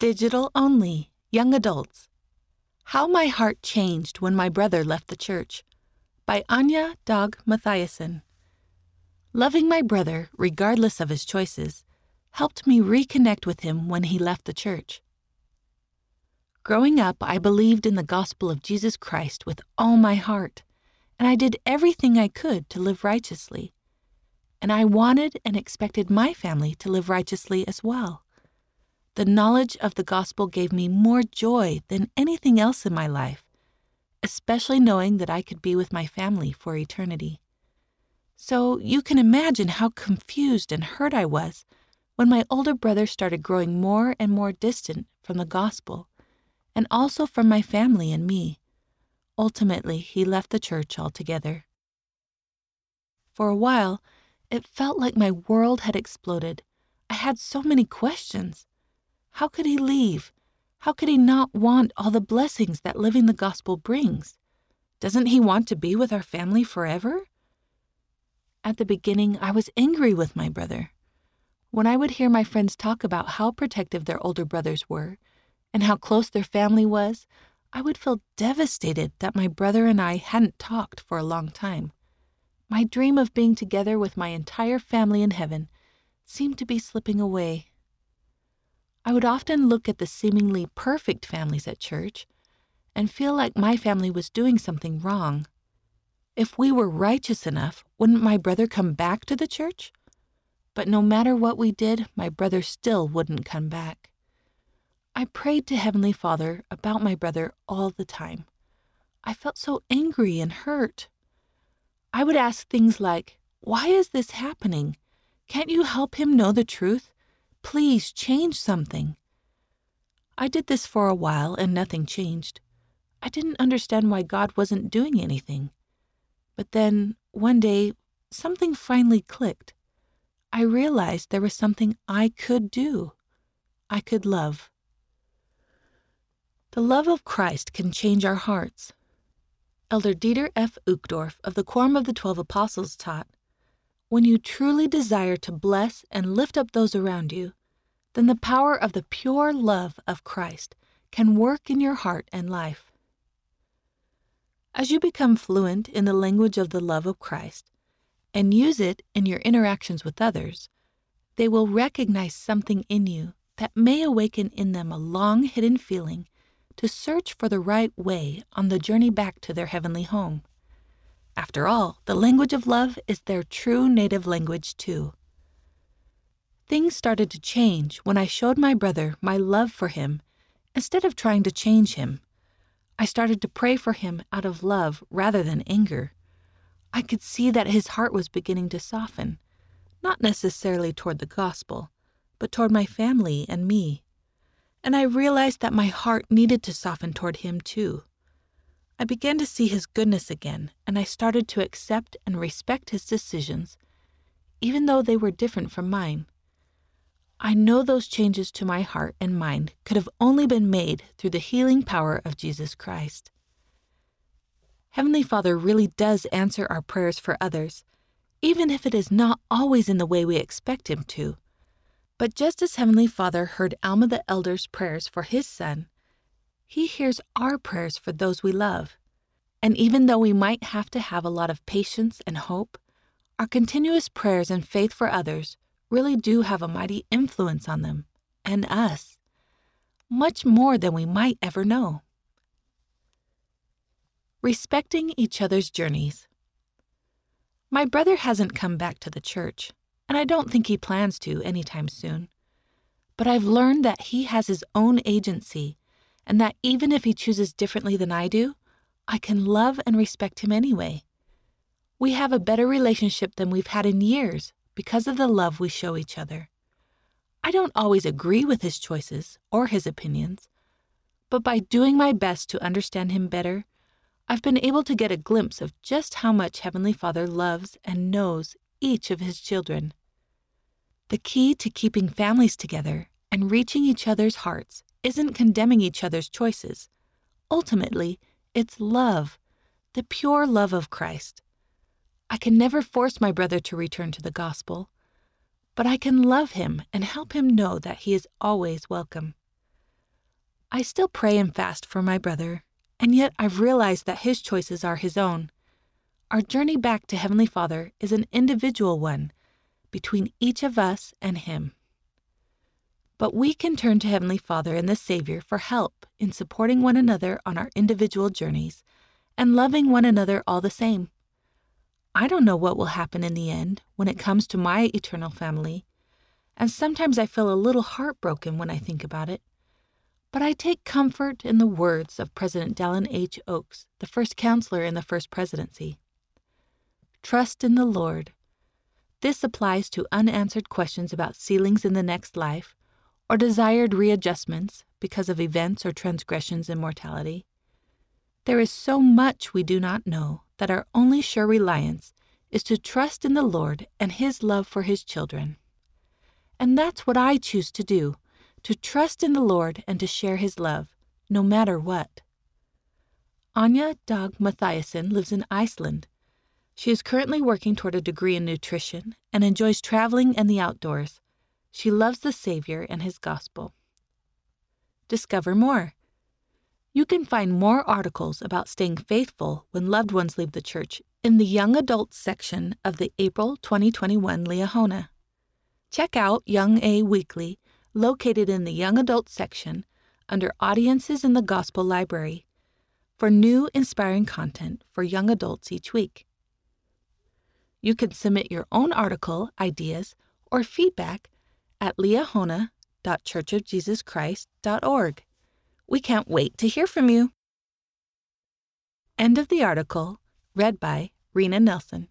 Digital only, young adults. How My Heart Changed When My Brother Left the Church by Anya Dog Mathiasen. Loving my brother, regardless of his choices, helped me reconnect with him when he left the church. Growing up, I believed in the gospel of Jesus Christ with all my heart, and I did everything I could to live righteously. And I wanted and expected my family to live righteously as well. The knowledge of the gospel gave me more joy than anything else in my life, especially knowing that I could be with my family for eternity. So you can imagine how confused and hurt I was when my older brother started growing more and more distant from the gospel, and also from my family and me. Ultimately, he left the church altogether. For a while, it felt like my world had exploded. I had so many questions. How could he leave? How could he not want all the blessings that living the gospel brings? Doesn't he want to be with our family forever? At the beginning, I was angry with my brother. When I would hear my friends talk about how protective their older brothers were and how close their family was, I would feel devastated that my brother and I hadn't talked for a long time. My dream of being together with my entire family in heaven seemed to be slipping away. I would often look at the seemingly perfect families at church and feel like my family was doing something wrong. If we were righteous enough, wouldn't my brother come back to the church? But no matter what we did, my brother still wouldn't come back. I prayed to Heavenly Father about my brother all the time. I felt so angry and hurt. I would ask things like, Why is this happening? Can't you help him know the truth? Please change something. I did this for a while and nothing changed. I didn't understand why God wasn't doing anything. But then, one day, something finally clicked. I realized there was something I could do. I could love. The love of Christ can change our hearts. Elder Dieter F. Uchtdorf of the Quorum of the Twelve Apostles taught when you truly desire to bless and lift up those around you, then the power of the pure love of Christ can work in your heart and life. As you become fluent in the language of the love of Christ and use it in your interactions with others, they will recognize something in you that may awaken in them a long hidden feeling to search for the right way on the journey back to their heavenly home. After all, the language of love is their true native language, too. Things started to change when I showed my brother my love for him instead of trying to change him. I started to pray for him out of love rather than anger. I could see that his heart was beginning to soften, not necessarily toward the gospel, but toward my family and me. And I realized that my heart needed to soften toward him too. I began to see his goodness again, and I started to accept and respect his decisions, even though they were different from mine. I know those changes to my heart and mind could have only been made through the healing power of Jesus Christ. Heavenly Father really does answer our prayers for others, even if it is not always in the way we expect Him to. But just as Heavenly Father heard Alma the Elder's prayers for his son, he hears our prayers for those we love. And even though we might have to have a lot of patience and hope, our continuous prayers and faith for others really do have a mighty influence on them and us, much more than we might ever know. Respecting each other's journeys. My brother hasn't come back to the church, and I don't think he plans to anytime soon. But I've learned that he has his own agency and that even if he chooses differently than I do, I can love and respect him anyway. We have a better relationship than we've had in years because of the love we show each other. I don't always agree with his choices or his opinions, but by doing my best to understand him better, I've been able to get a glimpse of just how much Heavenly Father loves and knows each of his children. The key to keeping families together and reaching each other's hearts isn't condemning each other's choices. Ultimately, it's love, the pure love of Christ. I can never force my brother to return to the gospel, but I can love him and help him know that he is always welcome. I still pray and fast for my brother, and yet I've realized that his choices are his own. Our journey back to Heavenly Father is an individual one between each of us and Him. But we can turn to Heavenly Father and the Savior for help in supporting one another on our individual journeys and loving one another all the same. I don't know what will happen in the end when it comes to my eternal family, and sometimes I feel a little heartbroken when I think about it. But I take comfort in the words of President Dallin H. Oaks, the first counselor in the first presidency. Trust in the Lord. This applies to unanswered questions about sealings in the next life or desired readjustments because of events or transgressions in mortality. There is so much we do not know that our only sure reliance is to trust in the Lord and His love for His children. And that's what I choose to do to trust in the Lord and to share His love, no matter what. Anya Dag Mathiasen lives in Iceland. She is currently working toward a degree in nutrition and enjoys traveling and the outdoors. She loves the Savior and His gospel. Discover more. You can find more articles about staying faithful when loved ones leave the church in the Young Adults section of the April 2021 Liahona. Check out Young A Weekly, located in the Young Adults section under Audiences in the Gospel Library, for new inspiring content for young adults each week. You can submit your own article, ideas, or feedback at liahona.churchofjesuschrist.org. We can't wait to hear from you. End of the article, read by Rena Nelson.